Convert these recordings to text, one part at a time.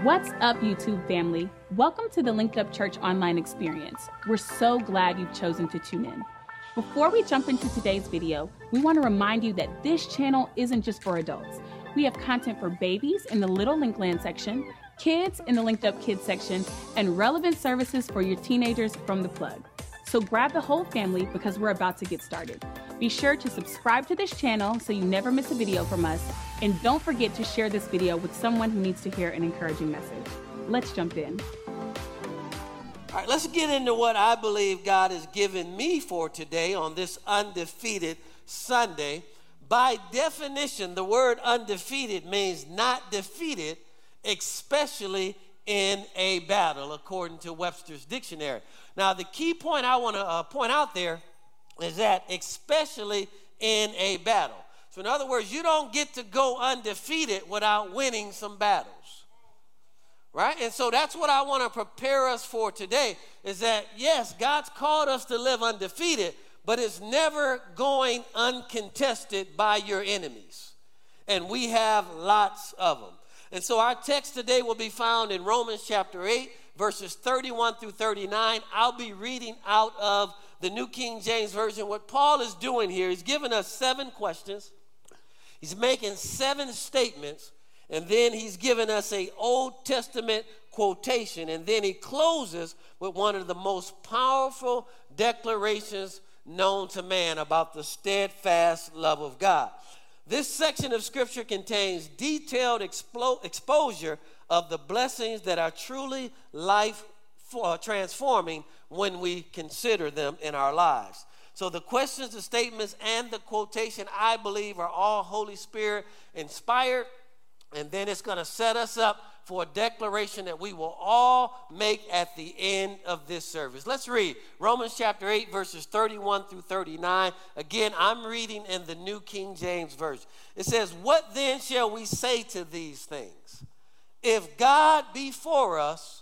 What's up, YouTube family? Welcome to the Linked Up Church online experience. We're so glad you've chosen to tune in. Before we jump into today's video, we want to remind you that this channel isn't just for adults. We have content for babies in the Little Linkland section, kids in the Linked Up Kids section, and relevant services for your teenagers from the plug. So grab the whole family because we're about to get started. Be sure to subscribe to this channel so you never miss a video from us, and don't forget to share this video with someone who needs to hear an encouraging message. Let's jump in. All right, let's get into what I believe God has given me for today on this undefeated Sunday. By definition, the word undefeated means not defeated, especially in a battle, according to Webster's dictionary. Now, the key point I want to uh, point out there is that especially in a battle. So, in other words, you don't get to go undefeated without winning some battles. Right? And so that's what I want to prepare us for today is that, yes, God's called us to live undefeated, but it's never going uncontested by your enemies. And we have lots of them. And so our text today will be found in Romans chapter 8, verses 31 through 39. I'll be reading out of the New King James Version, what Paul is doing here, he's giving us seven questions. He's making seven statements, and then he's giving us a Old Testament quotation, and then he closes with one of the most powerful declarations known to man about the steadfast love of God. This section of scripture contains detailed explo- exposure of the blessings that are truly life uh, transforming when we consider them in our lives. So, the questions, the statements, and the quotation, I believe, are all Holy Spirit inspired. And then it's going to set us up for a declaration that we will all make at the end of this service. Let's read Romans chapter 8, verses 31 through 39. Again, I'm reading in the New King James Version. It says, What then shall we say to these things? If God be for us,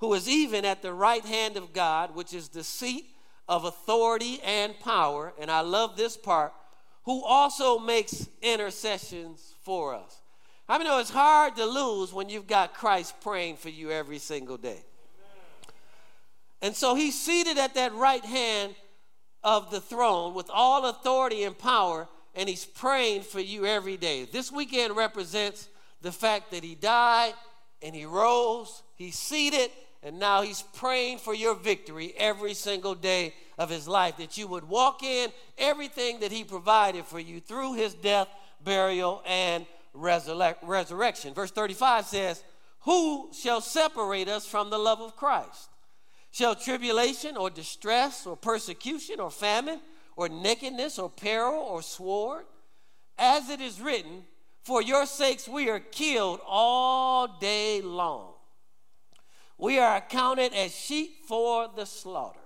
who is even at the right hand of God, which is the seat of authority and power. And I love this part, who also makes intercessions for us. I mean, it's hard to lose when you've got Christ praying for you every single day. And so he's seated at that right hand of the throne with all authority and power, and he's praying for you every day. This weekend represents the fact that he died and he rose, he's seated, and now he's praying for your victory every single day of his life, that you would walk in everything that he provided for you through his death, burial, and resurrection. Verse 35 says, Who shall separate us from the love of Christ? Shall tribulation or distress or persecution or famine or nakedness or peril or sword? As it is written, For your sakes we are killed all day long. We are accounted as sheep for the slaughter.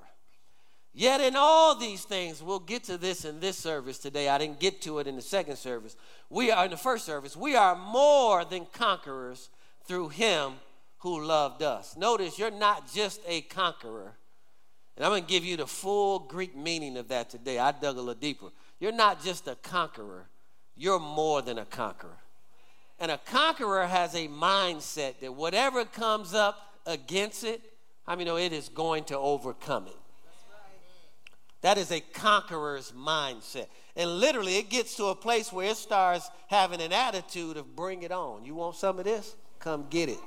Yet in all these things, we'll get to this in this service today. I didn't get to it in the second service. We are in the first service. We are more than conquerors through him who loved us. Notice you're not just a conqueror. And I'm going to give you the full Greek meaning of that today. I dug a little deeper. You're not just a conqueror, you're more than a conqueror. And a conqueror has a mindset that whatever comes up, against it, how many know it is going to overcome it? That is a conqueror's mindset. And literally, it gets to a place where it starts having an attitude of bring it on. You want some of this? Come get it.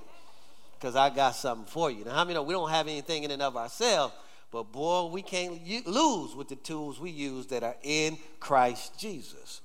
Because I got something for you. Now, how many know we don't have anything in and of ourselves, but boy, we can't lose with the tools we use that are in Christ Jesus.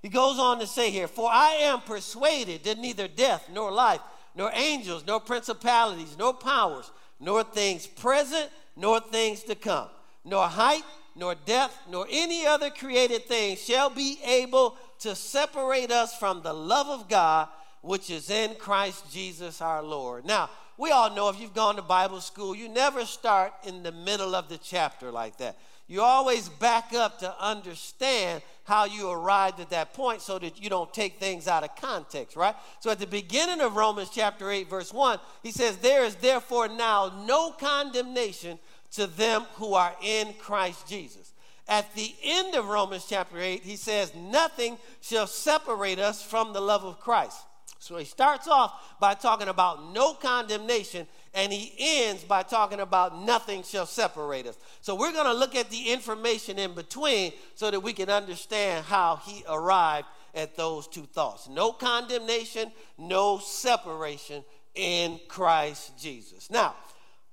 He goes on to say here, For I am persuaded that neither death nor life nor angels, nor principalities, nor powers, nor things present, nor things to come, nor height, nor depth, nor any other created thing shall be able to separate us from the love of God, which is in Christ Jesus our Lord. Now, we all know if you've gone to Bible school, you never start in the middle of the chapter like that. You always back up to understand how you arrived at that point so that you don't take things out of context, right? So at the beginning of Romans chapter 8, verse 1, he says, There is therefore now no condemnation to them who are in Christ Jesus. At the end of Romans chapter 8, he says, Nothing shall separate us from the love of Christ. So he starts off by talking about no condemnation, and he ends by talking about nothing shall separate us. So we're going to look at the information in between so that we can understand how he arrived at those two thoughts no condemnation, no separation in Christ Jesus. Now,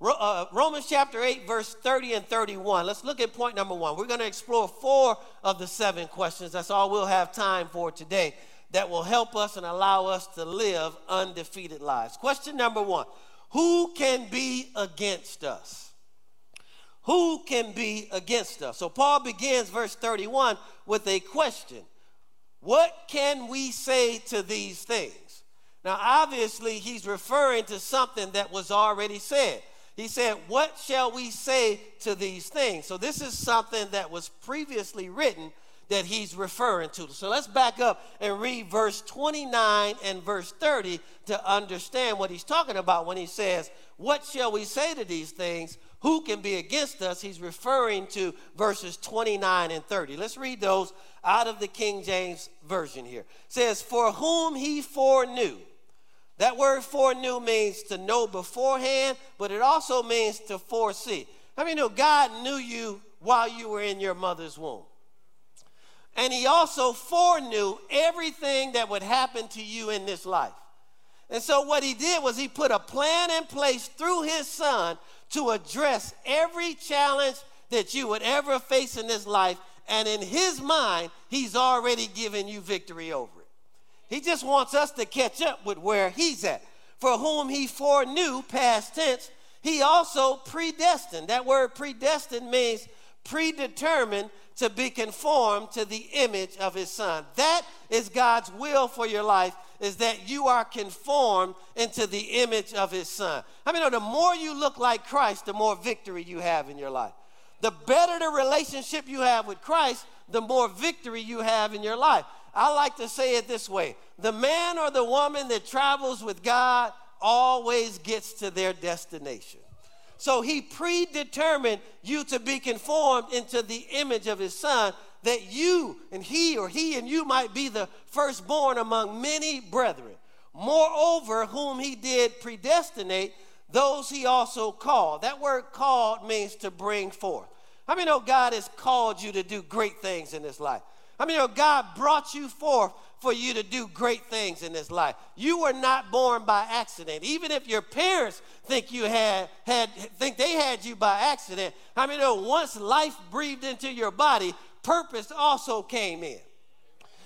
uh, Romans chapter 8, verse 30 and 31. Let's look at point number one. We're going to explore four of the seven questions. That's all we'll have time for today that will help us and allow us to live undefeated lives. Question number one Who can be against us? Who can be against us? So Paul begins verse 31 with a question What can we say to these things? Now, obviously, he's referring to something that was already said. He said, What shall we say to these things? So, this is something that was previously written that he's referring to. So let's back up and read verse 29 and verse 30 to understand what he's talking about when he says, What shall we say to these things? Who can be against us? He's referring to verses 29 and 30. Let's read those out of the King James Version here. It says, For whom he foreknew. That word foreknew means to know beforehand, but it also means to foresee. I mean, you know, God knew you while you were in your mother's womb. And he also foreknew everything that would happen to you in this life. And so, what he did was he put a plan in place through his son to address every challenge that you would ever face in this life. And in his mind, he's already given you victory over it. He just wants us to catch up with where he's at. For whom he foreknew, past tense, he also predestined. That word predestined means predetermined to be conformed to the image of his son. That is God's will for your life is that you are conformed into the image of his son. I mean, the more you look like Christ, the more victory you have in your life. The better the relationship you have with Christ, the more victory you have in your life. I like to say it this way the man or the woman that travels with God always gets to their destination. So he predetermined you to be conformed into the image of his son, that you and he or he and you might be the firstborn among many brethren. Moreover, whom he did predestinate, those he also called. That word called means to bring forth. How many know God has called you to do great things in this life? How many know God brought you forth for you to do great things in this life. You were not born by accident. Even if your parents think you had had think they had you by accident, I mean, once life breathed into your body, purpose also came in.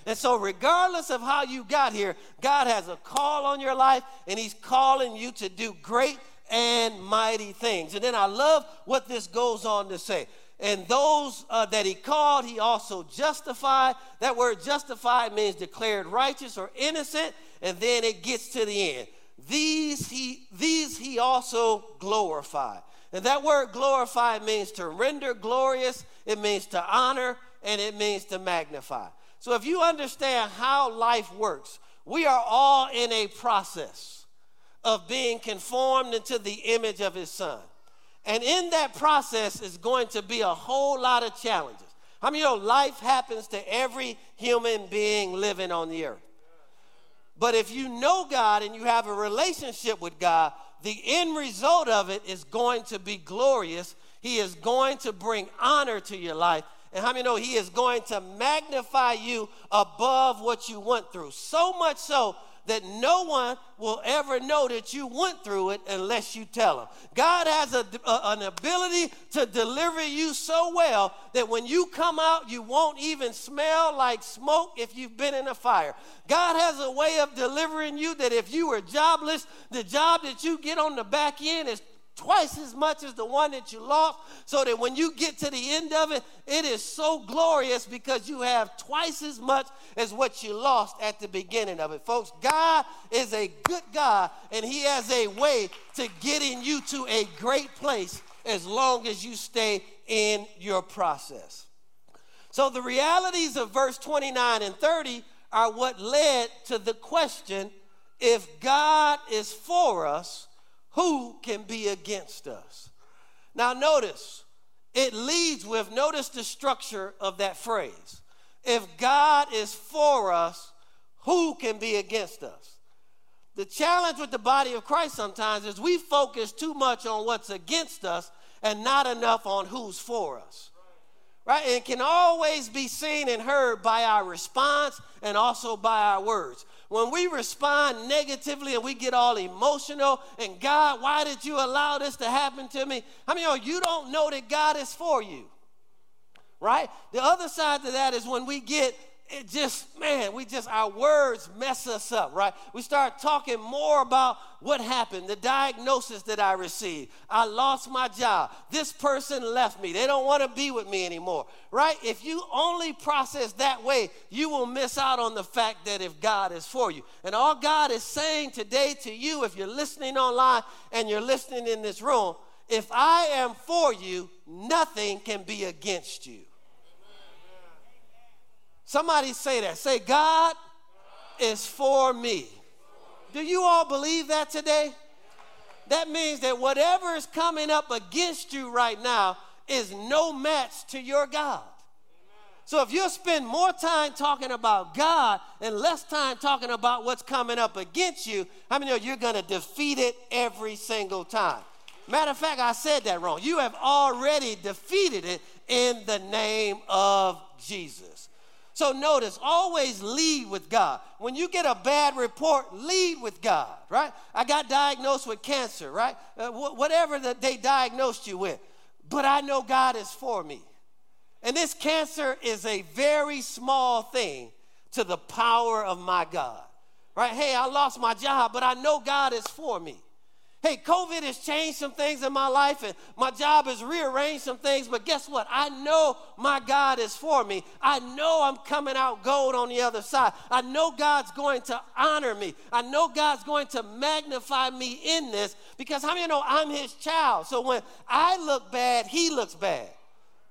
And so, regardless of how you got here, God has a call on your life, and He's calling you to do great and mighty things. And then I love what this goes on to say. And those uh, that he called, he also justified. That word justified means declared righteous or innocent, and then it gets to the end. These he, these he also glorified. And that word glorified means to render glorious, it means to honor, and it means to magnify. So if you understand how life works, we are all in a process of being conformed into the image of his son. And in that process is going to be a whole lot of challenges. How I many you know life happens to every human being living on the earth? But if you know God and you have a relationship with God, the end result of it is going to be glorious. He is going to bring honor to your life. And how many know He is going to magnify you above what you went through? So much so that no one will ever know that you went through it unless you tell them. God has a, a, an ability to deliver you so well that when you come out, you won't even smell like smoke if you've been in a fire. God has a way of delivering you that if you were jobless, the job that you get on the back end is twice as much as the one that you lost, so that when you get to the end of it, it is so glorious because you have twice as much as what you lost at the beginning of it. Folks, God is a good God, and He has a way to getting you to a great place as long as you stay in your process. So, the realities of verse 29 and 30 are what led to the question if God is for us, who can be against us? Now, notice, it leads with, notice the structure of that phrase. If God is for us, who can be against us? The challenge with the body of Christ sometimes is we focus too much on what's against us and not enough on who's for us. Right? And it can always be seen and heard by our response and also by our words when we respond negatively and we get all emotional and God, why did you allow this to happen to me? I mean, you don't know that God is for you. Right? The other side to that is when we get it just, man, we just, our words mess us up, right? We start talking more about what happened, the diagnosis that I received. I lost my job. This person left me. They don't want to be with me anymore, right? If you only process that way, you will miss out on the fact that if God is for you. And all God is saying today to you, if you're listening online and you're listening in this room, if I am for you, nothing can be against you. Somebody say that. Say, God is for me. Do you all believe that today? That means that whatever is coming up against you right now is no match to your God. So if you spend more time talking about God and less time talking about what's coming up against you, how many of you are going to defeat it every single time? Matter of fact, I said that wrong. You have already defeated it in the name of Jesus. So notice, always lead with God. When you get a bad report, lead with God, right? I got diagnosed with cancer, right? Uh, wh- whatever that they diagnosed you with. But I know God is for me. And this cancer is a very small thing to the power of my God, right? Hey, I lost my job, but I know God is for me. Hey, COVID has changed some things in my life and my job has rearranged some things, but guess what? I know my God is for me. I know I'm coming out gold on the other side. I know God's going to honor me. I know God's going to magnify me in this because how many know I'm his child? So when I look bad, he looks bad.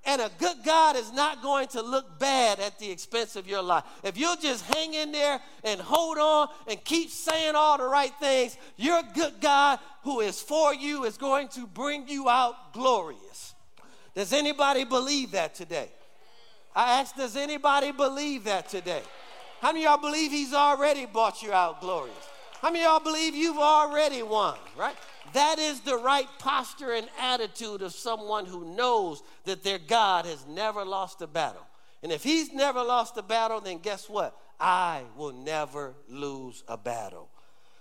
And a good God is not going to look bad at the expense of your life. If you'll just hang in there and hold on and keep saying all the right things, your good God who is for you is going to bring you out glorious. Does anybody believe that today? I ask, does anybody believe that today? How many y'all believe he's already brought you out glorious? How many y'all believe you've already won, right? That is the right posture and attitude of someone who knows that their God has never lost a battle. And if he's never lost a battle, then guess what? I will never lose a battle.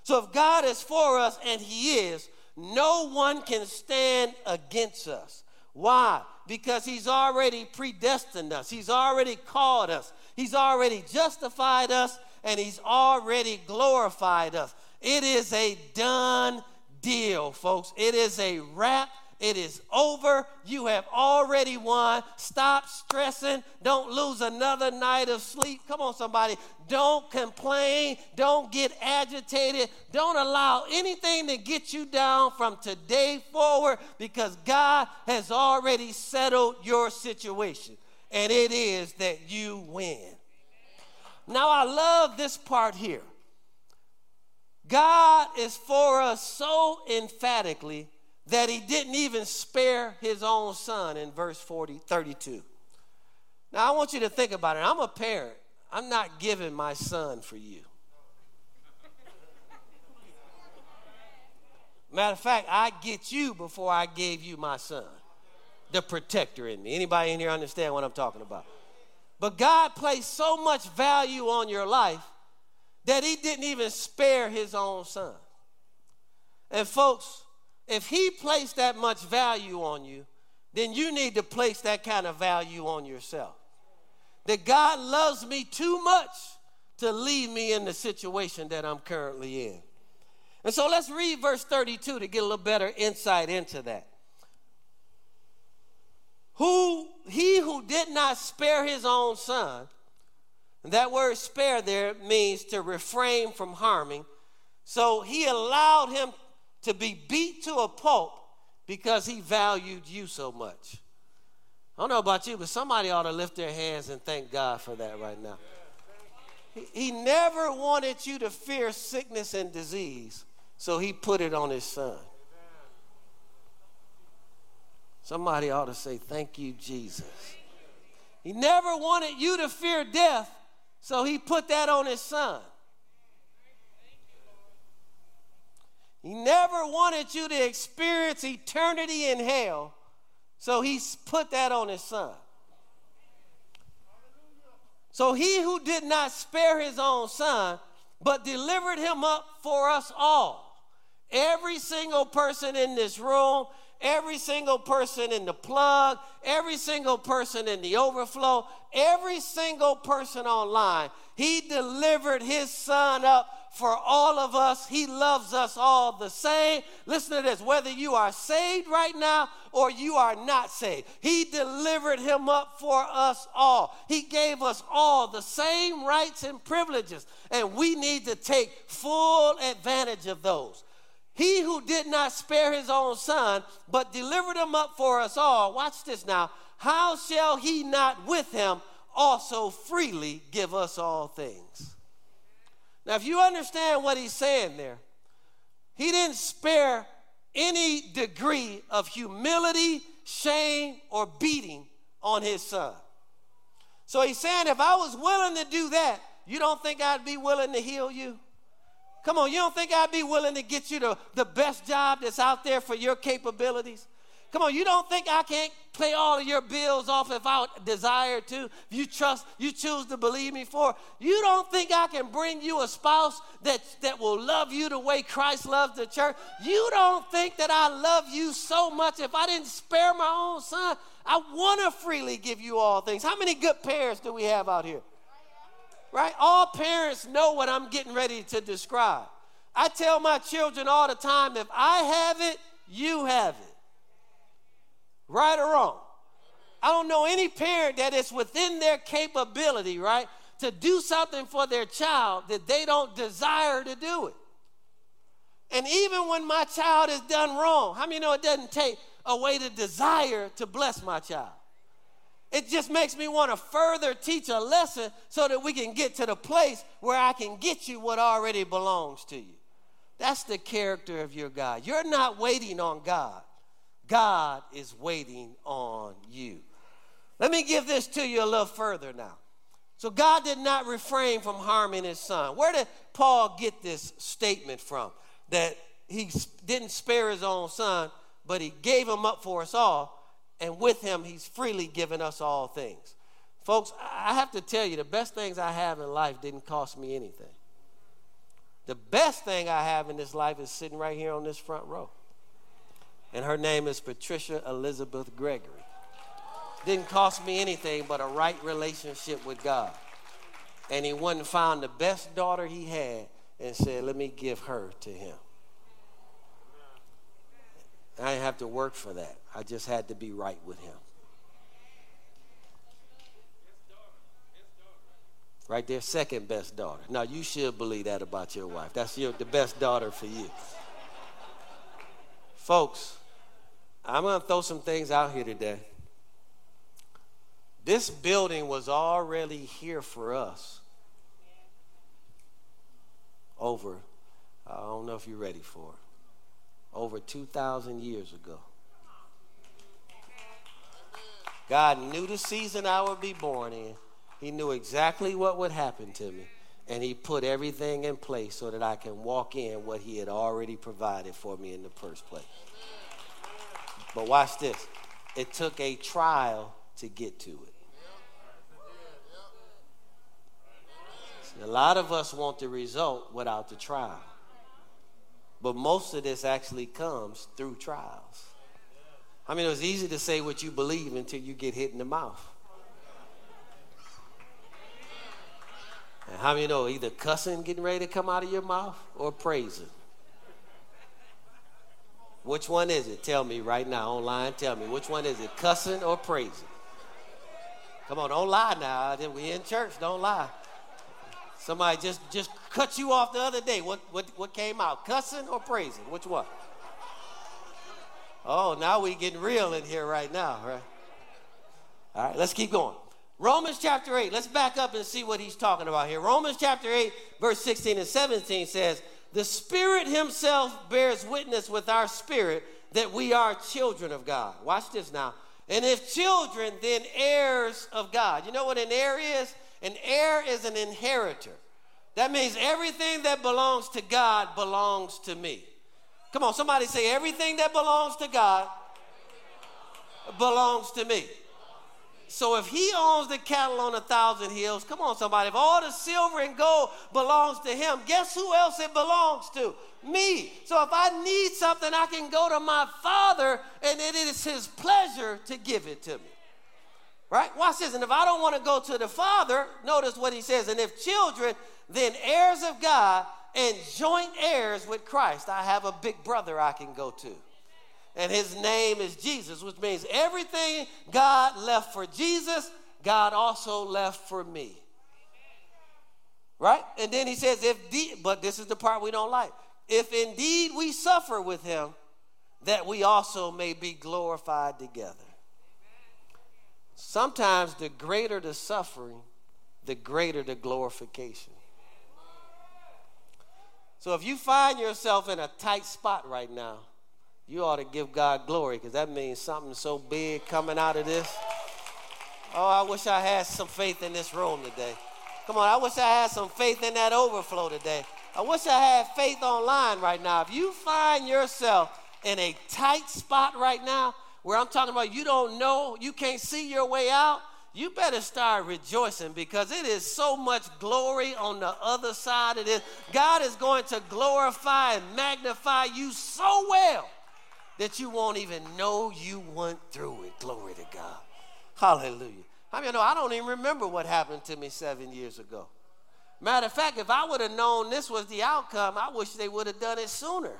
So if God is for us, and he is, no one can stand against us. Why? Because he's already predestined us, he's already called us, he's already justified us, and he's already glorified us. It is a done deal, folks. It is a wrap. It is over. You have already won. Stop stressing. Don't lose another night of sleep. Come on, somebody. Don't complain. Don't get agitated. Don't allow anything to get you down from today forward because God has already settled your situation. And it is that you win. Now, I love this part here. God is for us so emphatically that he didn't even spare his own son in verse 40, 32. Now, I want you to think about it. I'm a parent. I'm not giving my son for you. Matter of fact, I get you before I gave you my son, the protector in me. Anybody in here understand what I'm talking about? But God placed so much value on your life that he didn't even spare his own son. And folks, if he placed that much value on you, then you need to place that kind of value on yourself. That God loves me too much to leave me in the situation that I'm currently in. And so let's read verse 32 to get a little better insight into that. Who he who did not spare his own son, and that word spare there means to refrain from harming. So he allowed him to be beat to a pulp because he valued you so much. I don't know about you, but somebody ought to lift their hands and thank God for that right now. He, he never wanted you to fear sickness and disease, so he put it on his son. Somebody ought to say, Thank you, Jesus. He never wanted you to fear death, so he put that on his son. He never wanted you to experience eternity in hell, so he put that on his son. So he who did not spare his own son, but delivered him up for us all. Every single person in this room, every single person in the plug, every single person in the overflow, every single person online. He delivered his son up for all of us. He loves us all the same. Listen to this whether you are saved right now or you are not saved, He delivered him up for us all. He gave us all the same rights and privileges, and we need to take full advantage of those. He who did not spare his own son, but delivered him up for us all, watch this now, how shall he not with him also freely give us all things? Now, if you understand what he's saying there, he didn't spare any degree of humility, shame, or beating on his son. So he's saying, if I was willing to do that, you don't think I'd be willing to heal you? Come on, you don't think I'd be willing to get you the, the best job that's out there for your capabilities? Come on, you don't think I can't pay all of your bills off if I desire to? If you trust, you choose to believe me for. You don't think I can bring you a spouse that, that will love you the way Christ loves the church? You don't think that I love you so much if I didn't spare my own son? I want to freely give you all things. How many good parents do we have out here? Right? All parents know what I'm getting ready to describe. I tell my children all the time if I have it, you have it. Right or wrong? I don't know any parent that is within their capability, right, to do something for their child that they don't desire to do it. And even when my child has done wrong, how many know it doesn't take away the desire to bless my child? It just makes me want to further teach a lesson so that we can get to the place where I can get you what already belongs to you. That's the character of your God. You're not waiting on God, God is waiting on you. Let me give this to you a little further now. So, God did not refrain from harming his son. Where did Paul get this statement from? That he didn't spare his own son, but he gave him up for us all and with him, he's freely given us all things. Folks, I have to tell you, the best things I have in life didn't cost me anything. The best thing I have in this life is sitting right here on this front row. And her name is Patricia Elizabeth Gregory. Didn't cost me anything but a right relationship with God. And he went and found the best daughter he had and said, Let me give her to him. I didn't have to work for that. I just had to be right with him. Right there, second best daughter. Now you should believe that about your wife. That's your, the best daughter for you. Folks, I'm going to throw some things out here today. This building was already here for us over, I don't know if you're ready for it over 2,000 years ago. God knew the season I would be born in. He knew exactly what would happen to me. And He put everything in place so that I can walk in what He had already provided for me in the first place. But watch this it took a trial to get to it. See, a lot of us want the result without the trial. But most of this actually comes through trials. I mean, it was easy to say what you believe until you get hit in the mouth. And how many know either cussing getting ready to come out of your mouth or praising? Which one is it? Tell me right now online. Tell me which one is it? Cussing or praising? Come on, don't lie now. We're in church. Don't lie. Somebody just just cut you off the other day. What what what came out? Cussing or praising? Which one? Oh, now we getting real in here right now, right? All right, let's keep going. Romans chapter 8. Let's back up and see what he's talking about here. Romans chapter 8, verse 16 and 17 says, The Spirit Himself bears witness with our spirit that we are children of God. Watch this now. And if children, then heirs of God. You know what an heir is? An heir is an inheritor. That means everything that belongs to God belongs to me. Come on, somebody say, everything that belongs to God belongs to me. So if he owns the cattle on a thousand hills, come on, somebody, if all the silver and gold belongs to him, guess who else it belongs to? Me. So if I need something, I can go to my father, and it is his pleasure to give it to me. Right? Watch this. And if I don't want to go to the father, notice what he says. And if children, then heirs of God and joint heirs with Christ, I have a big brother I can go to and his name is Jesus, which means everything God left for Jesus, God also left for me. Right? And then he says, if de- but this is the part we don't like. If indeed we suffer with him, that we also may be glorified together. Sometimes the greater the suffering, the greater the glorification. So if you find yourself in a tight spot right now, you ought to give God glory because that means something so big coming out of this. Oh, I wish I had some faith in this room today. Come on, I wish I had some faith in that overflow today. I wish I had faith online right now. If you find yourself in a tight spot right now, where I'm talking about you don't know, you can't see your way out, you better start rejoicing because it is so much glory on the other side of this. God is going to glorify and magnify you so well that you won't even know you went through it. Glory to God. Hallelujah. I mean, no, I don't even remember what happened to me seven years ago. Matter of fact, if I would have known this was the outcome, I wish they would have done it sooner.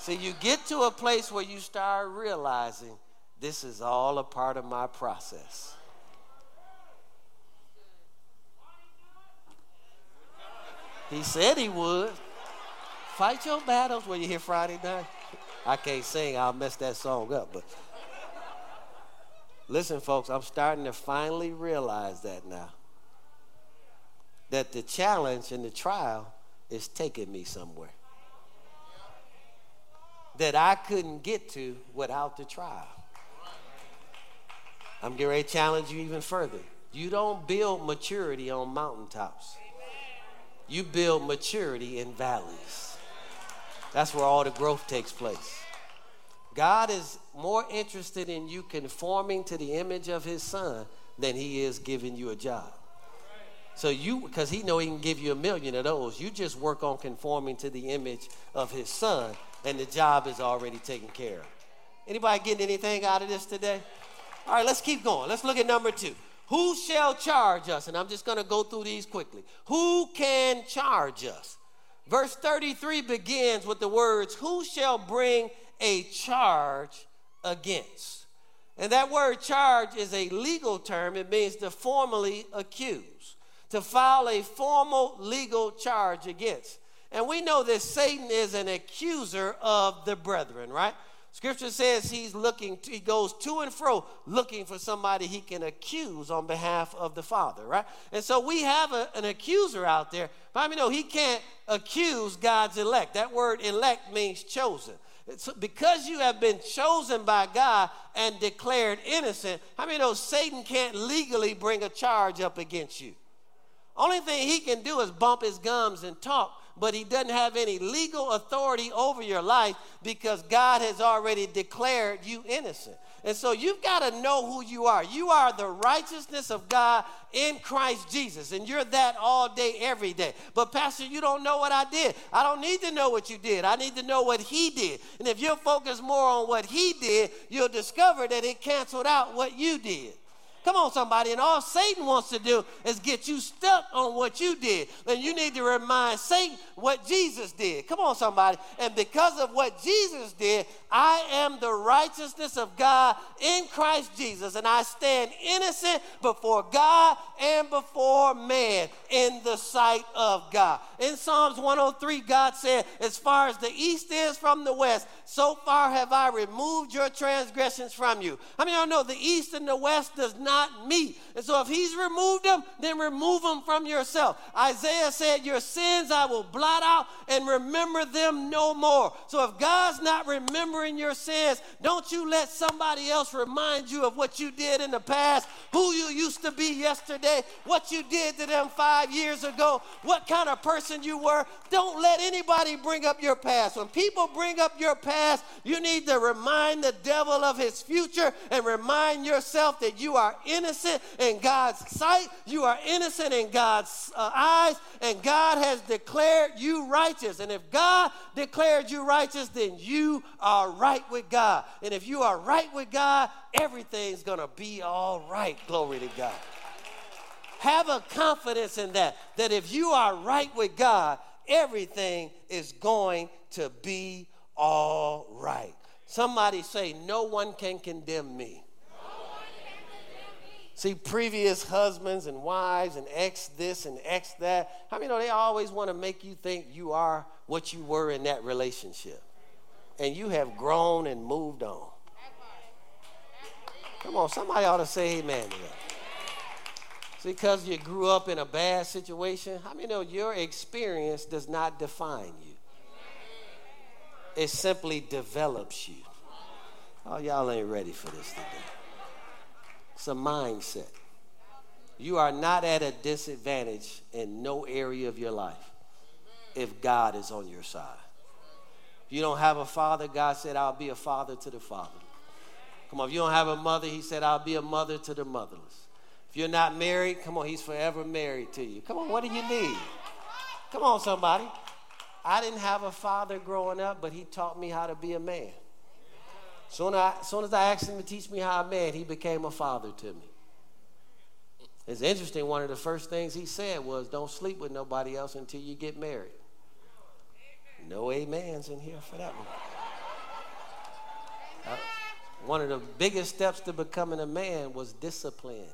See, you get to a place where you start realizing this is all a part of my process. He said he would. Fight your battles when you hear Friday night. I can't sing, I'll mess that song up. But listen, folks, I'm starting to finally realize that now. That the challenge and the trial is taking me somewhere that I couldn't get to without the trial. I'm getting ready to challenge you even further. You don't build maturity on mountaintops. You build maturity in valleys. That's where all the growth takes place. God is more interested in you conforming to the image of his son than he is giving you a job. So you, because he know he can give you a million of those, you just work on conforming to the image of his son, and the job is already taken care of. Anybody getting anything out of this today? All right, let's keep going. Let's look at number two. Who shall charge us? And I'm just going to go through these quickly. Who can charge us? Verse 33 begins with the words, Who shall bring a charge against? And that word charge is a legal term. It means to formally accuse, to file a formal legal charge against. And we know that Satan is an accuser of the brethren, right? Scripture says he's looking, he goes to and fro looking for somebody he can accuse on behalf of the Father, right? And so we have a, an accuser out there, but I mean, no, he can't accuse God's elect. That word elect means chosen. Because you have been chosen by God and declared innocent, how many know Satan can't legally bring a charge up against you? Only thing he can do is bump his gums and talk, but he doesn't have any legal authority over your life because God has already declared you innocent. And so you've got to know who you are. You are the righteousness of God in Christ Jesus, and you're that all day, every day. But, Pastor, you don't know what I did. I don't need to know what you did. I need to know what He did. And if you focus more on what He did, you'll discover that it canceled out what you did. Come on, somebody. And all Satan wants to do is get you stuck on what you did. And you need to remind Satan what Jesus did. Come on, somebody. And because of what Jesus did, I am the righteousness of God in Christ Jesus. And I stand innocent before God and before man in the sight of God. In Psalms 103, God said, As far as the east is from the west, so far have I removed your transgressions from you. I mean, I know the east and the west does not meet. And so if he's removed them, then remove them from yourself. Isaiah said, Your sins I will blot out and remember them no more. So if God's not remembering your sins, don't you let somebody else remind you of what you did in the past, who you used to be yesterday, what you did to them five years ago, what kind of person you were. Don't let anybody bring up your past. When people bring up your past. You need to remind the devil of his future and remind yourself that you are innocent in God's sight. You are innocent in God's uh, eyes, and God has declared you righteous. And if God declared you righteous, then you are right with God. And if you are right with God, everything's going to be all right. Glory to God. Have a confidence in that, that if you are right with God, everything is going to be all right. Somebody say, No one can condemn me. See, previous husbands and wives and ex this and ex that, how I many know they always want to make you think you are what you were in that relationship? And you have grown and moved on. Come on, somebody ought to say amen to that. See, because you grew up in a bad situation, how I many know your experience does not define you? It simply develops you. Oh, y'all ain't ready for this today. It's a mindset. You are not at a disadvantage in no area of your life if God is on your side. If you don't have a father, God said, I'll be a father to the father. Come on, if you don't have a mother, He said, I'll be a mother to the motherless. If you're not married, come on, He's forever married to you. Come on, what do you need? Come on, somebody. I didn't have a father growing up, but he taught me how to be a man. Soon, I, soon as I asked him to teach me how a man, he became a father to me. It's interesting, one of the first things he said was, Don't sleep with nobody else until you get married. No amens in here for that one. Uh, one of the biggest steps to becoming a man was discipline.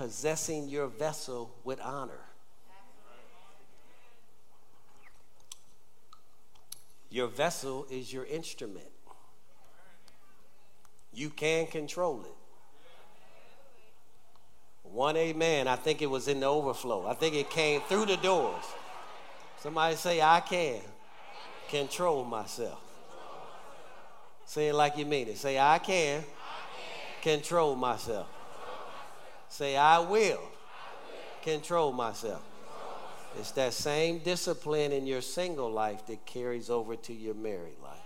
possessing your vessel with honor. Your vessel is your instrument. You can control it. One amen. I think it was in the overflow. I think it came through the doors. Somebody say, I can control myself. Say it like you mean it. Say, I can control myself. Say, I will. Control, myself. It's that same discipline in your single life that carries over to your married life.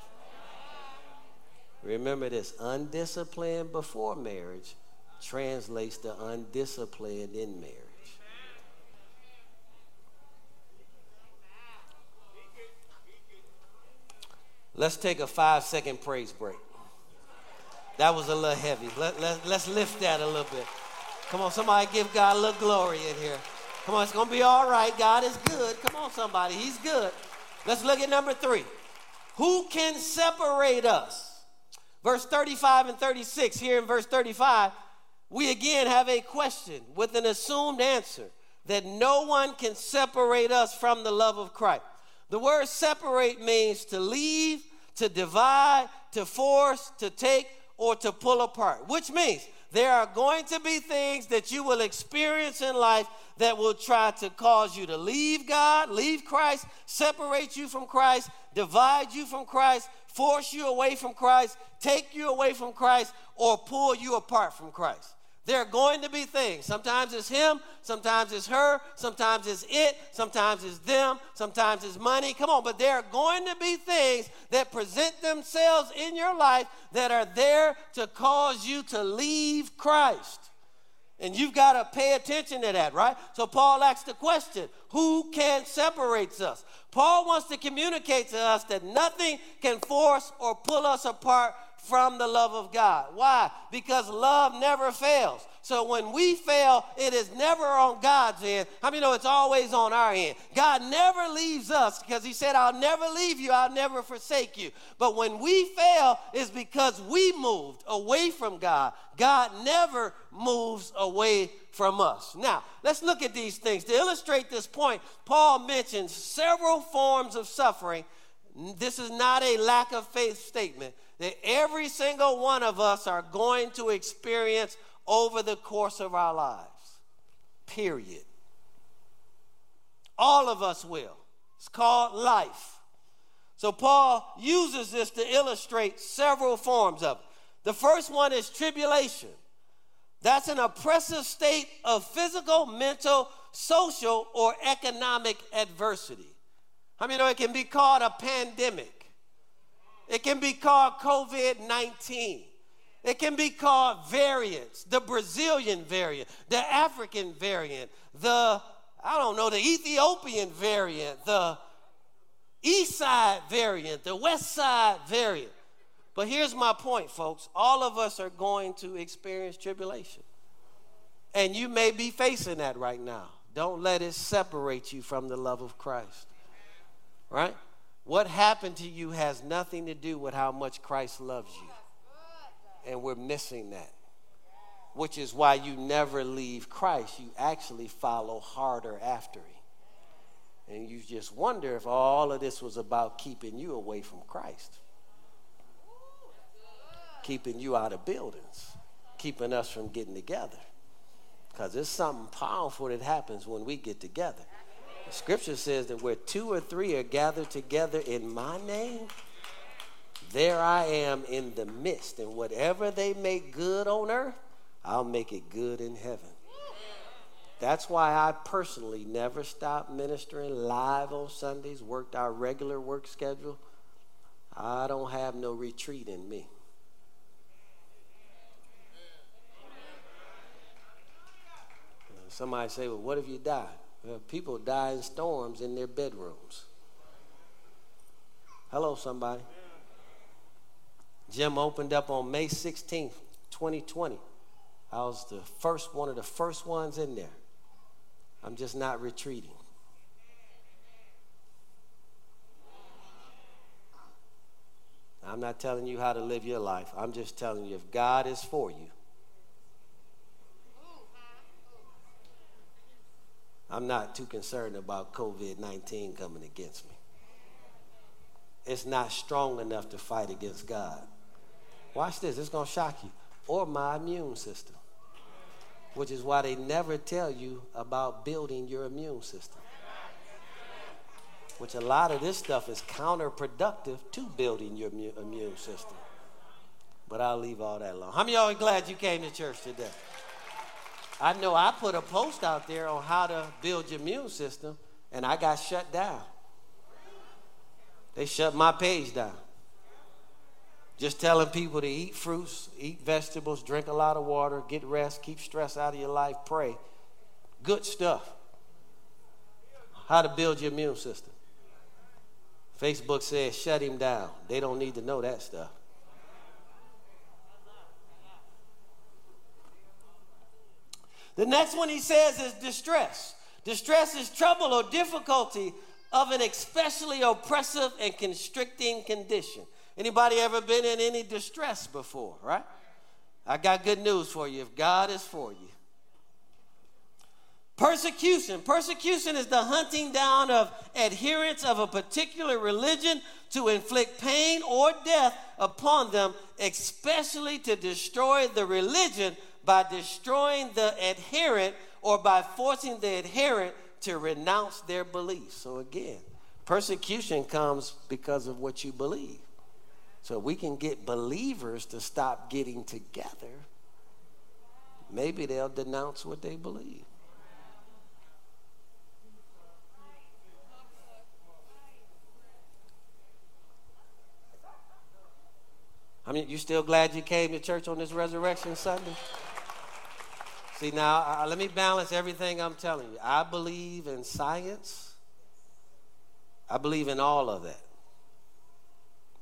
Remember this undisciplined before marriage translates to undisciplined in marriage. Let's take a five second praise break. That was a little heavy. Let, let, let's lift that a little bit. Come on, somebody give God a little glory in here. Come on, it's going to be all right. God is good. Come on, somebody. He's good. Let's look at number three. Who can separate us? Verse 35 and 36, here in verse 35, we again have a question with an assumed answer that no one can separate us from the love of Christ. The word separate means to leave, to divide, to force, to take, or to pull apart, which means there are going to be things that you will experience in life that will try to cause you to leave God, leave Christ, separate you from Christ, divide you from Christ, force you away from Christ, take you away from Christ, or pull you apart from Christ. There are going to be things. Sometimes it's him, sometimes it's her, sometimes it's it, sometimes it's them, sometimes it's money. Come on, but there are going to be things that present themselves in your life that are there to cause you to leave Christ. And you've got to pay attention to that, right? So Paul asks the question who can separate us? Paul wants to communicate to us that nothing can force or pull us apart from the love of God. Why? Because love never fails. So when we fail, it is never on God's end. How many know it's always on our end? God never leaves us because He said, I'll never leave you, I'll never forsake you. But when we fail, it's because we moved away from God. God never moves away from us. Now, let's look at these things. To illustrate this point, Paul mentions several forms of suffering. This is not a lack of faith statement that every single one of us are going to experience over the course of our lives. Period. All of us will. It's called life. So Paul uses this to illustrate several forms of it. The first one is tribulation. That's an oppressive state of physical, mental, social, or economic adversity. I mean, it can be called a pandemic. It can be called COVID 19. It can be called variants, the Brazilian variant, the African variant, the, I don't know, the Ethiopian variant, the East Side variant, the West Side variant. But here's my point, folks. All of us are going to experience tribulation. And you may be facing that right now. Don't let it separate you from the love of Christ. Right? What happened to you has nothing to do with how much Christ loves you. And we're missing that. Which is why you never leave Christ. You actually follow harder after Him. And you just wonder if all of this was about keeping you away from Christ, keeping you out of buildings, keeping us from getting together. Because there's something powerful that happens when we get together. The scripture says that where two or three are gathered together in my name, there I am in the midst. And whatever they make good on earth, I'll make it good in heaven. That's why I personally never stopped ministering live on Sundays, worked our regular work schedule. I don't have no retreat in me. Somebody say, well, what if you die? Well, people die in storms in their bedrooms. Hello, somebody. Gym opened up on May 16th, 2020. I was the first, one of the first ones in there. I'm just not retreating. I'm not telling you how to live your life. I'm just telling you if God is for you, I'm not too concerned about COVID 19 coming against me. It's not strong enough to fight against God. Watch this, it's going to shock you. Or my immune system, which is why they never tell you about building your immune system. Which a lot of this stuff is counterproductive to building your immune system. But I'll leave all that alone. How many of y'all are glad you came to church today? I know I put a post out there on how to build your immune system, and I got shut down. They shut my page down. Just telling people to eat fruits, eat vegetables, drink a lot of water, get rest, keep stress out of your life, pray. Good stuff. How to build your immune system. Facebook says shut him down. They don't need to know that stuff. The next one he says is distress. Distress is trouble or difficulty of an especially oppressive and constricting condition. Anybody ever been in any distress before, right? I got good news for you. If God is for you, Persecution. Persecution is the hunting down of adherents of a particular religion to inflict pain or death upon them, especially to destroy the religion by destroying the adherent or by forcing the adherent to renounce their beliefs. So, again, persecution comes because of what you believe. So, we can get believers to stop getting together. Maybe they'll denounce what they believe. I mean, you still glad you came to church on this resurrection Sunday? See, now, uh, let me balance everything I'm telling you. I believe in science, I believe in all of that.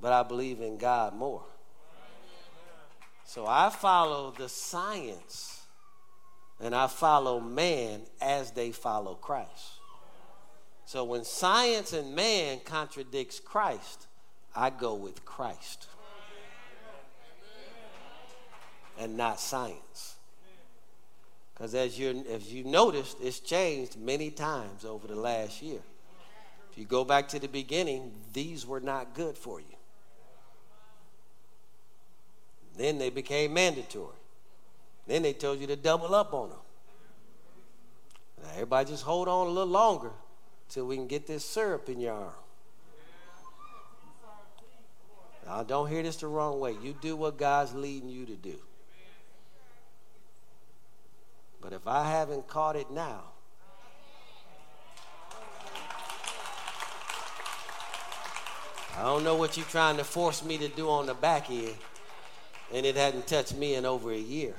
But I believe in God more. So I follow the science and I follow man as they follow Christ. So when science and man contradicts Christ, I go with Christ and not science. Because as you as you noticed, it's changed many times over the last year. If you go back to the beginning, these were not good for you. Then they became mandatory. Then they told you to double up on them. Now everybody just hold on a little longer till we can get this syrup in your arm. Now, don't hear this the wrong way. You do what God's leading you to do. But if I haven't caught it now, I don't know what you're trying to force me to do on the back end, and it hadn't touched me in over a year.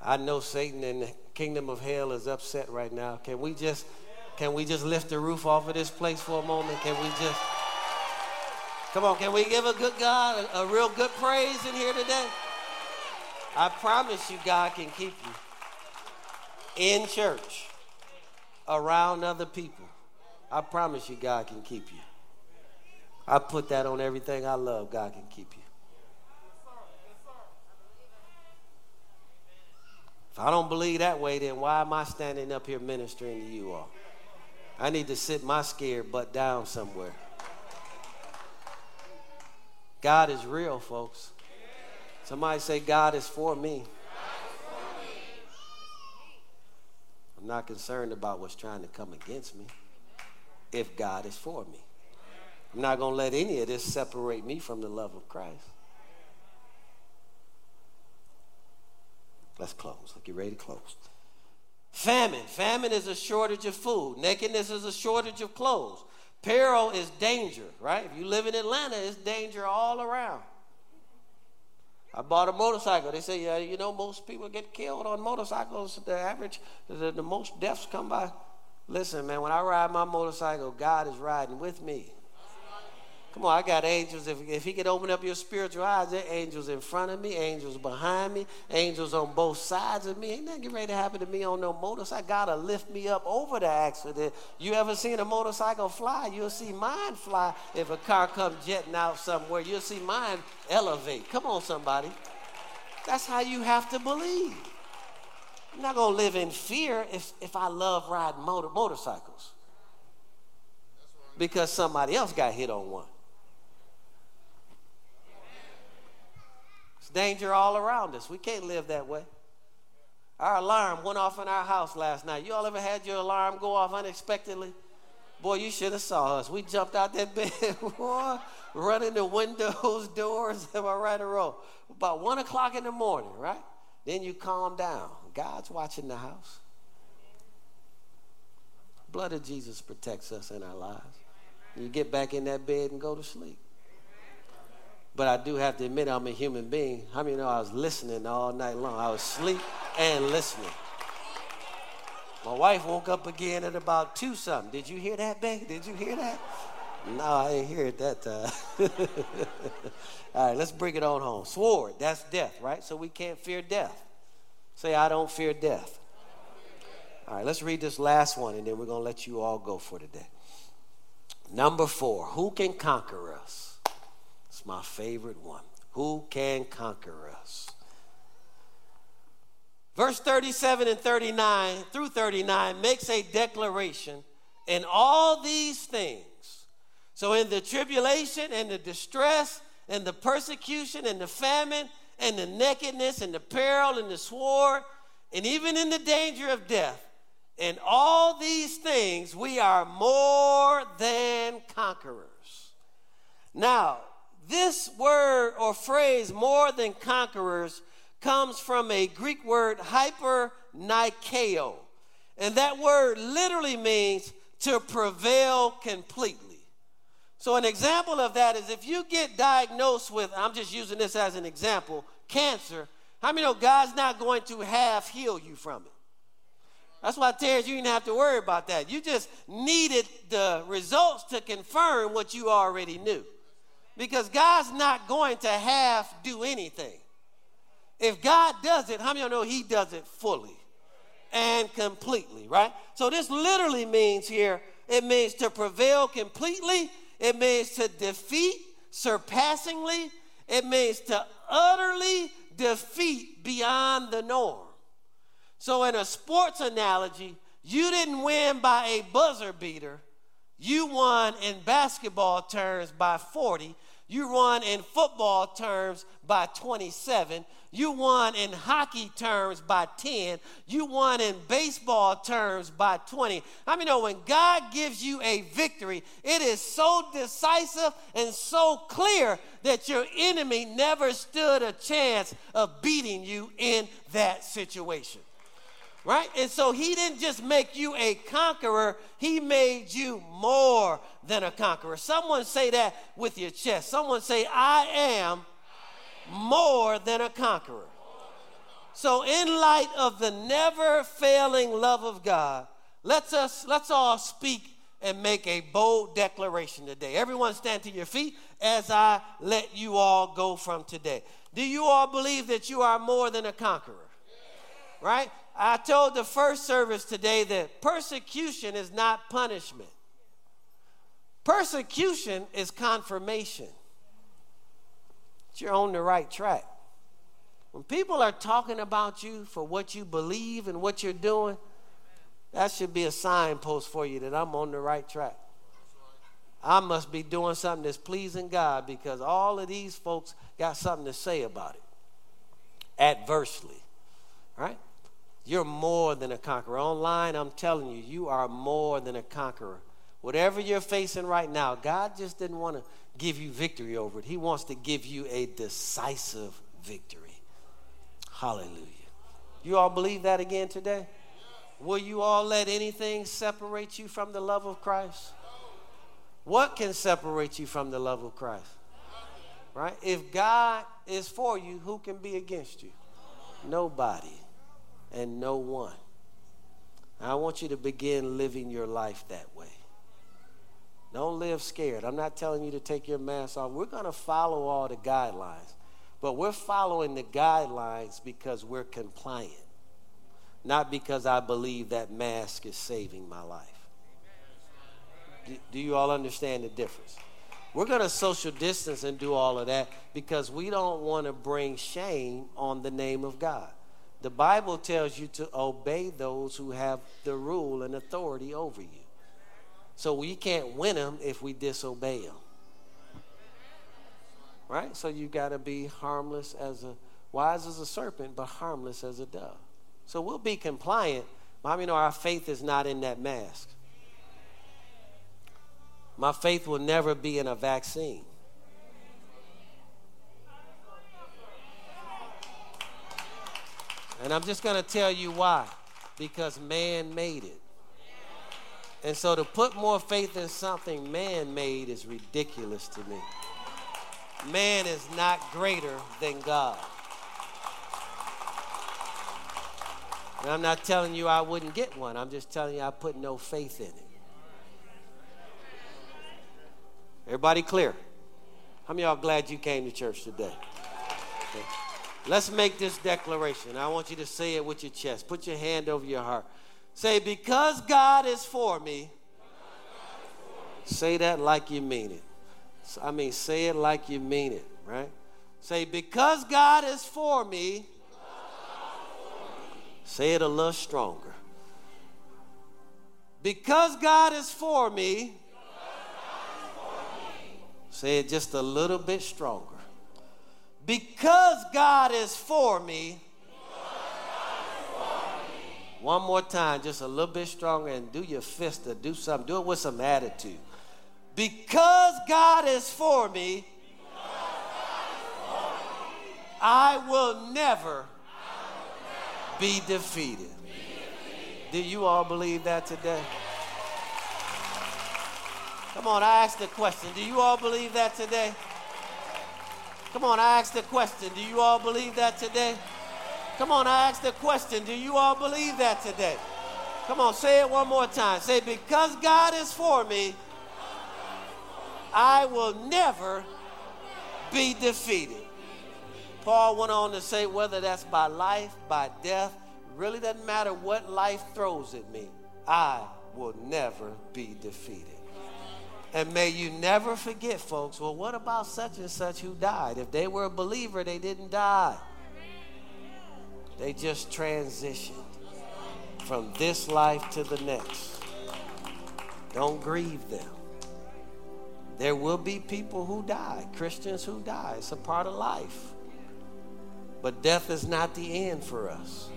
I know Satan and the kingdom of hell is upset right now. Can we just can we just lift the roof off of this place for a moment? Can we just Come on, can we give a good God a, a real good praise in here today? I promise you God can keep you in church around other people. I promise you God can keep you. I put that on everything I love. God can keep you. If I don't believe that way, then why am I standing up here ministering to you all? I need to sit my scared butt down somewhere. God is real, folks. Somebody say, God is for me. I'm not concerned about what's trying to come against me if God is for me. I'm not going to let any of this separate me from the love of Christ. Let's close. Get ready to close. Famine. Famine is a shortage of food. Nakedness is a shortage of clothes. Peril is danger, right? If you live in Atlanta, it's danger all around. I bought a motorcycle. They say, yeah, you know, most people get killed on motorcycles. The average, the, the most deaths come by. Listen, man, when I ride my motorcycle, God is riding with me. Come on, I got angels. If, if he could open up your spiritual eyes, there are angels in front of me, angels behind me, angels on both sides of me. Ain't nothing ready to happen to me on no motorcycle. Gotta lift me up over the accident. You ever seen a motorcycle fly? You'll see mine fly. If a car comes jetting out somewhere, you'll see mine elevate. Come on, somebody. That's how you have to believe. I'm not to live in fear if, if I love riding motor, motorcycles because somebody else got hit on one. Danger all around us. We can't live that way. Our alarm went off in our house last night. You all ever had your alarm go off unexpectedly? Boy, you should have saw us. We jumped out that bed, running the windows, doors. Am I right or wrong? About one o'clock in the morning, right? Then you calm down. God's watching the house. Blood of Jesus protects us in our lives. You get back in that bed and go to sleep. But I do have to admit, I'm a human being. How many know I was listening all night long? I was asleep and listening. My wife woke up again at about two something. Did you hear that, babe? Did you hear that? No, I didn't hear it that time. all right, let's bring it on home. Sword, that's death, right? So we can't fear death. Say, I don't fear death. All right, let's read this last one and then we're going to let you all go for today. Number four, who can conquer us? My favorite one. Who can conquer us? Verse 37 and 39 through 39 makes a declaration in all these things. So, in the tribulation and the distress and the persecution and the famine and the nakedness and the peril and the sword and even in the danger of death, in all these things we are more than conquerors. Now, this word or phrase, more than conquerors, comes from a Greek word, hyper nikeo. And that word literally means to prevail completely, So, an example of that is if you get diagnosed with, I'm just using this as an example, cancer, how many know God's not going to half heal you from it? That's why Terrence, you didn't have to worry about that. You just needed the results to confirm what you already knew. Because God's not going to half do anything. If God does it, how many of you know He does it fully and completely, right? So this literally means here, it means to prevail completely, it means to defeat surpassingly, it means to utterly defeat beyond the norm. So, in a sports analogy, you didn't win by a buzzer beater. You won in basketball terms by 40. You won in football terms by 27. You won in hockey terms by 10. You won in baseball terms by 20. I mean, know when God gives you a victory, it is so decisive and so clear that your enemy never stood a chance of beating you in that situation. Right? And so he didn't just make you a conqueror, he made you more than a conqueror. Someone say that with your chest. Someone say, I am more than a conqueror. So, in light of the never failing love of God, let's, us, let's all speak and make a bold declaration today. Everyone stand to your feet as I let you all go from today. Do you all believe that you are more than a conqueror? Right? I told the first service today that persecution is not punishment. Persecution is confirmation. You're on the right track. When people are talking about you for what you believe and what you're doing, that should be a signpost for you that I'm on the right track. I must be doing something that's pleasing God because all of these folks got something to say about it adversely. Right? You're more than a conqueror. Online, I'm telling you, you are more than a conqueror. Whatever you're facing right now, God just didn't want to give you victory over it. He wants to give you a decisive victory. Hallelujah. You all believe that again today? Will you all let anything separate you from the love of Christ? What can separate you from the love of Christ? Right? If God is for you, who can be against you? Nobody and no one. I want you to begin living your life that way. Don't live scared. I'm not telling you to take your mask off. We're going to follow all the guidelines, but we're following the guidelines because we're compliant, not because I believe that mask is saving my life. Do, do you all understand the difference? We're going to social distance and do all of that because we don't want to bring shame on the name of God. The Bible tells you to obey those who have the rule and authority over you. So we can't win them if we disobey them. Right? So you got to be harmless as a wise as a serpent, but harmless as a dove. So we'll be compliant. Mom, you know our faith is not in that mask. My faith will never be in a vaccine. And I'm just going to tell you why. Because man made it. And so to put more faith in something man made is ridiculous to me. Man is not greater than God. And I'm not telling you I wouldn't get one. I'm just telling you I put no faith in it. Everybody clear? How many y'all glad you came to church today? Okay. Let's make this declaration. I want you to say it with your chest. Put your hand over your heart. Say, because God is for me. Say that like you mean it. I mean, say it like you mean it, right? Say, because God is for me. Say it a little stronger. Because God is for me. Say it just a little bit stronger. Because God is for me. One more time, just a little bit stronger, and do your fist or do something. Do it with some attitude. Because God is for me, I will never be defeated. Do you all believe that today? Come on, I asked the question. Do you all believe that today? Come on, I asked the question. Do you all believe that today? Come on, I asked the question. Do you all believe that today? Come on, say it one more time. Say, because God is for me, I will never be defeated. Paul went on to say, whether that's by life, by death, really doesn't matter what life throws at me, I will never be defeated. And may you never forget, folks, well, what about such and such who died? If they were a believer, they didn't die. They just transitioned from this life to the next. Don't grieve them. There will be people who die, Christians who die. It's a part of life. But death is not the end for us.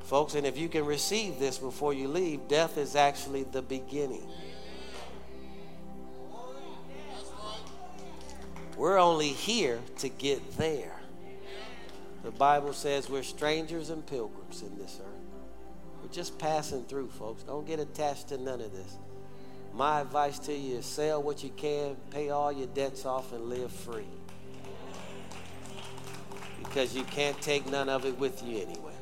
Folks, and if you can receive this before you leave, death is actually the beginning. We're only here to get there. The Bible says we're strangers and pilgrims in this earth. We're just passing through, folks. Don't get attached to none of this. My advice to you is sell what you can, pay all your debts off, and live free. Because you can't take none of it with you anyway.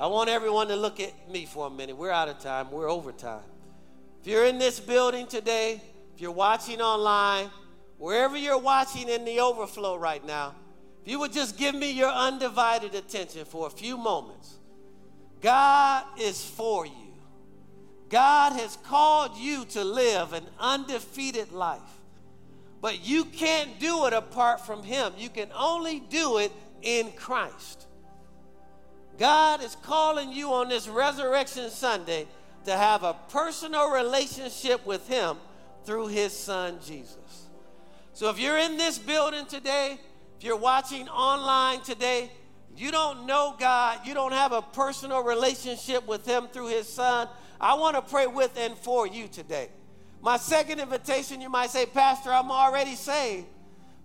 I want everyone to look at me for a minute. We're out of time, we're over time. If you're in this building today, if you're watching online, wherever you're watching in the overflow right now, if you would just give me your undivided attention for a few moments. God is for you. God has called you to live an undefeated life. But you can't do it apart from Him. You can only do it in Christ. God is calling you on this Resurrection Sunday to have a personal relationship with Him through His Son Jesus. So if you're in this building today, if you're watching online today, you don't know God, you don't have a personal relationship with Him through His Son, I want to pray with and for you today. My second invitation, you might say, Pastor, I'm already saved.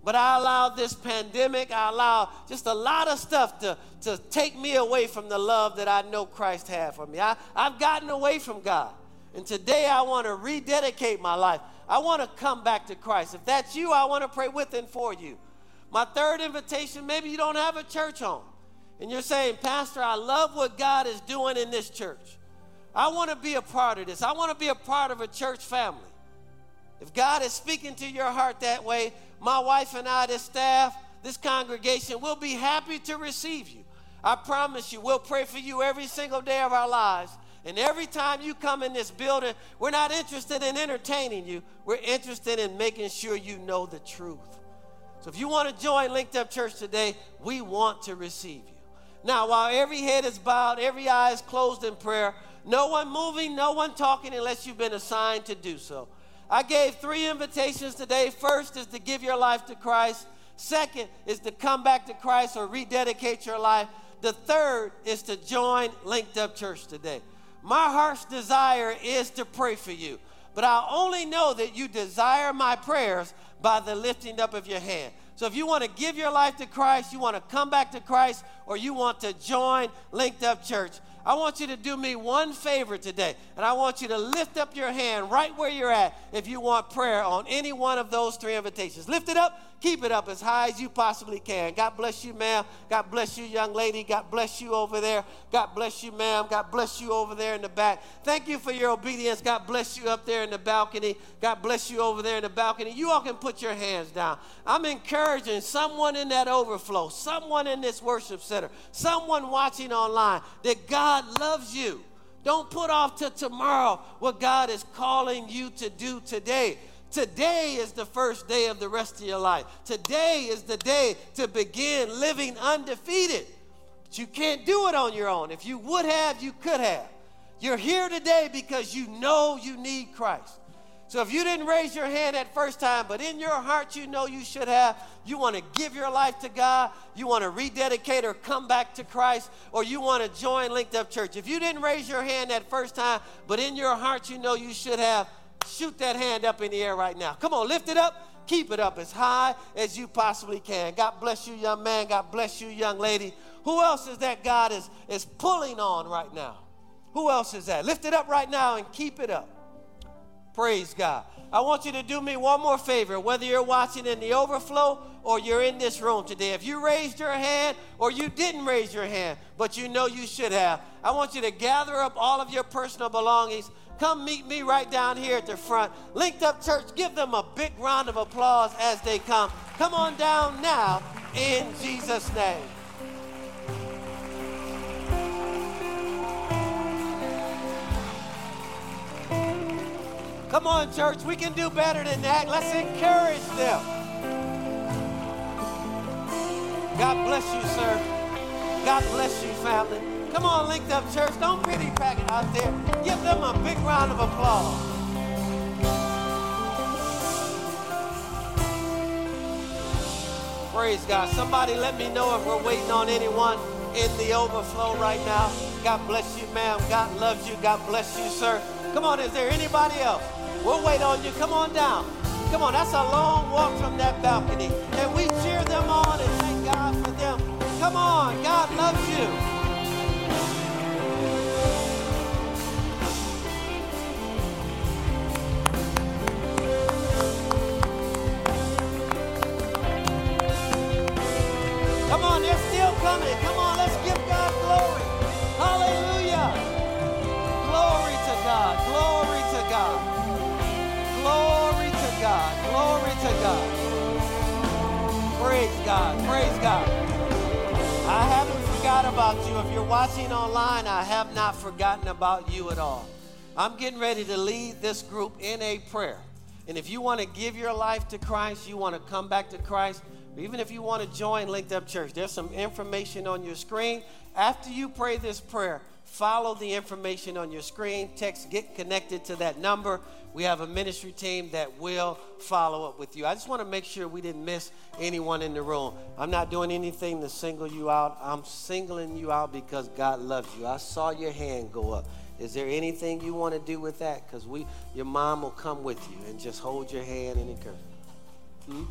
But I allowed this pandemic, I allowed just a lot of stuff to, to take me away from the love that I know Christ had for me. I, I've gotten away from God. And today I want to rededicate my life. I want to come back to Christ. If that's you, I want to pray with and for you. My third invitation, maybe you don't have a church home. And you're saying, Pastor, I love what God is doing in this church. I want to be a part of this. I want to be a part of a church family. If God is speaking to your heart that way, my wife and I, this staff, this congregation, will be happy to receive you. I promise you, we'll pray for you every single day of our lives. And every time you come in this building, we're not interested in entertaining you. We're interested in making sure you know the truth. So if you want to join Linked Up Church today, we want to receive you. Now, while every head is bowed, every eye is closed in prayer, no one moving, no one talking unless you've been assigned to do so. I gave three invitations today. First is to give your life to Christ. Second is to come back to Christ or rededicate your life. The third is to join Linked Up Church today. My heart's desire is to pray for you, but I only know that you desire my prayers by the lifting up of your hand. So if you want to give your life to Christ, you want to come back to Christ, or you want to join Linked Up Church, I want you to do me one favor today, and I want you to lift up your hand right where you're at if you want prayer on any one of those three invitations. Lift it up, keep it up as high as you possibly can. God bless you, ma'am. God bless you, young lady. God bless you over there. God bless you, ma'am. God bless you over there in the back. Thank you for your obedience. God bless you up there in the balcony. God bless you over there in the balcony. You all can put your hands down. I'm encouraging someone in that overflow, someone in this worship center, someone watching online that God loves you. Don't put off to tomorrow what God is calling you to do today. Today is the first day of the rest of your life. Today is the day to begin living undefeated. But you can't do it on your own. If you would have, you could have. You're here today because you know you need Christ. So if you didn't raise your hand that first time, but in your heart you know you should have, you want to give your life to God, you want to rededicate or come back to Christ, or you want to join Linked Up Church. If you didn't raise your hand that first time, but in your heart you know you should have, shoot that hand up in the air right now. Come on, lift it up. Keep it up as high as you possibly can. God bless you, young man. God bless you, young lady. Who else is that God is, is pulling on right now? Who else is that? Lift it up right now and keep it up. Praise God. I want you to do me one more favor, whether you're watching in the overflow or you're in this room today. If you raised your hand or you didn't raise your hand, but you know you should have, I want you to gather up all of your personal belongings. Come meet me right down here at the front. Linked Up Church, give them a big round of applause as they come. Come on down now in Jesus' name. Come on, church, we can do better than that. Let's encourage them. God bless you, sir. God bless you, family. Come on, Linked Up Church. Don't pity pack it out there. Give them a big round of applause. Praise God. Somebody let me know if we're waiting on anyone in the overflow right now. God bless you, ma'am. God loves you. God bless you, sir. Come on, is there anybody else? We'll wait on you. Come on down. Come on, that's a long walk from that balcony. And we cheer them on and thank God for them. Come on, God loves you. Come on, they're still coming. Come on, let's give God glory. Hallelujah. Glory to God. Glory to God. Glory to God. Glory to God. Praise God. About you. If you're watching online, I have not forgotten about you at all. I'm getting ready to lead this group in a prayer. And if you want to give your life to Christ, you want to come back to Christ, even if you want to join Linked Up Church, there's some information on your screen. After you pray this prayer, follow the information on your screen. Text get connected to that number. We have a ministry team that will follow up with you. I just want to make sure we didn't miss anyone in the room. I'm not doing anything to single you out. I'm singling you out because God loves you. I saw your hand go up. Is there anything you want to do with that? Because we, your mom will come with you and just hold your hand and encourage. Hmm?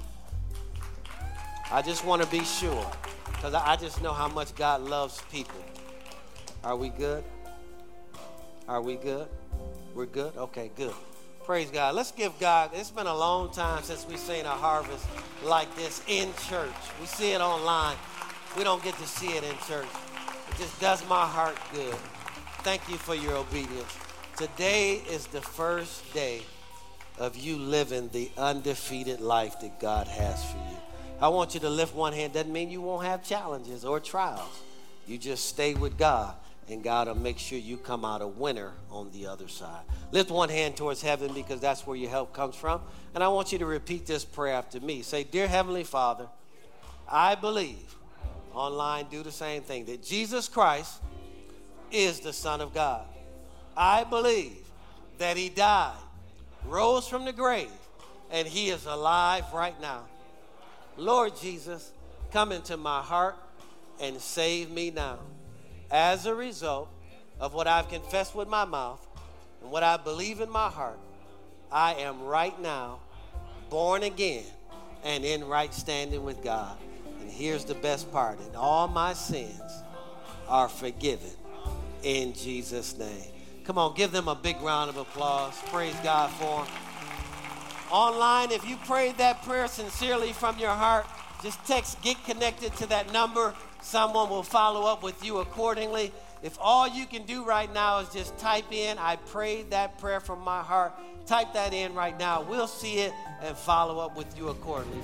I just want to be sure because I just know how much God loves people. Are we good? Are we good? We're good? Okay, good. Praise God. Let's give God. It's been a long time since we've seen a harvest like this in church. We see it online. We don't get to see it in church. It just does my heart good. Thank you for your obedience. Today is the first day of you living the undefeated life that God has for you. I want you to lift one hand. Doesn't mean you won't have challenges or trials. You just stay with God, and God will make sure you come out a winner on the other side. Lift one hand towards heaven because that's where your help comes from. And I want you to repeat this prayer after me. Say, Dear Heavenly Father, I believe, online, do the same thing, that Jesus Christ is the Son of God. I believe that He died, rose from the grave, and He is alive right now. Lord Jesus, come into my heart and save me now. As a result of what I've confessed with my mouth and what I believe in my heart, I am right now born again and in right standing with God. And here's the best part and all my sins are forgiven in Jesus' name. Come on, give them a big round of applause. Praise God for them. Online, if you prayed that prayer sincerely from your heart, just text get connected to that number. Someone will follow up with you accordingly. If all you can do right now is just type in, I prayed that prayer from my heart, type that in right now. We'll see it and follow up with you accordingly.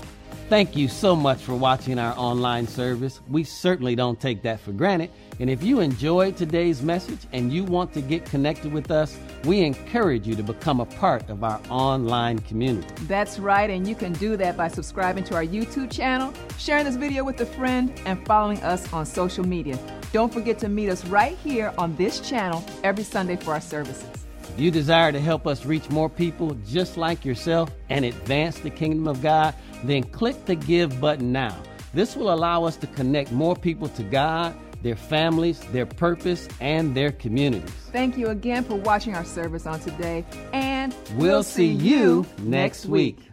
Thank you so much for watching our online service. We certainly don't take that for granted. And if you enjoyed today's message and you want to get connected with us, we encourage you to become a part of our online community. That's right, and you can do that by subscribing to our YouTube channel, sharing this video with a friend, and following us on social media. Don't forget to meet us right here on this channel every Sunday for our services. If you desire to help us reach more people just like yourself and advance the kingdom of God, then click the Give button now. This will allow us to connect more people to God, their families, their purpose, and their communities. Thank you again for watching our service on today, and We'll, see you next week.